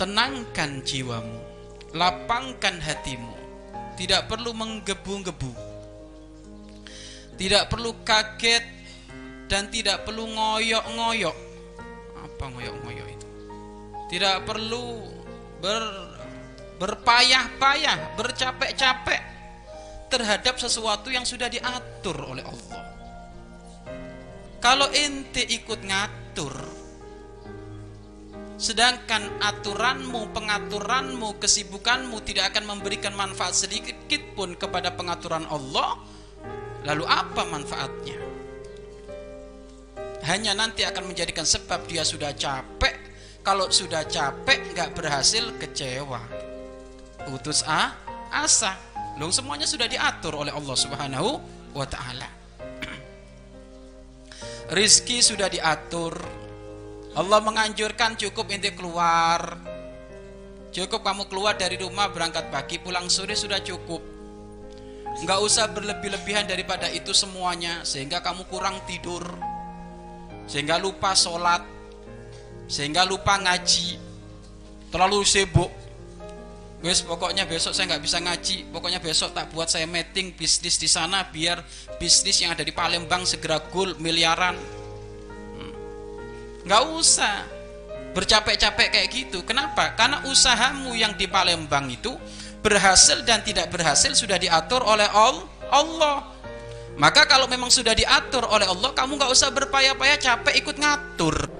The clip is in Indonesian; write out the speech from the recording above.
tenangkan jiwamu lapangkan hatimu. Tidak perlu menggebu-gebu. Tidak perlu kaget dan tidak perlu ngoyok-ngoyok. Apa ngoyok-ngoyok itu? Tidak perlu ber berpayah-payah bercapek-capek terhadap sesuatu yang sudah diatur oleh Allah. Kalau ente ikut ngatur sedangkan aturanmu, pengaturanmu, kesibukanmu tidak akan memberikan manfaat sedikit pun kepada pengaturan Allah, lalu apa manfaatnya? Hanya nanti akan menjadikan sebab dia sudah capek, kalau sudah capek nggak berhasil kecewa, putus a, asa. Loh semuanya sudah diatur oleh Allah Subhanahu wa taala. Rizki sudah diatur, Allah menganjurkan cukup inti keluar. Cukup kamu keluar dari rumah berangkat pagi pulang sore sudah cukup. Nggak usah berlebih-lebihan daripada itu semuanya Sehingga kamu kurang tidur. Sehingga lupa sholat. Sehingga lupa ngaji. Terlalu sibuk. Wes pokoknya besok saya nggak bisa ngaji. Pokoknya besok tak buat saya meeting bisnis di sana Biar bisnis yang ada di Palembang segera goal miliaran nggak usah. Bercapek-capek kayak gitu. Kenapa? Karena usahamu yang di Palembang itu berhasil dan tidak berhasil sudah diatur oleh Allah. Maka kalau memang sudah diatur oleh Allah kamu nggak usah berpayah-payah capek ikut ngatur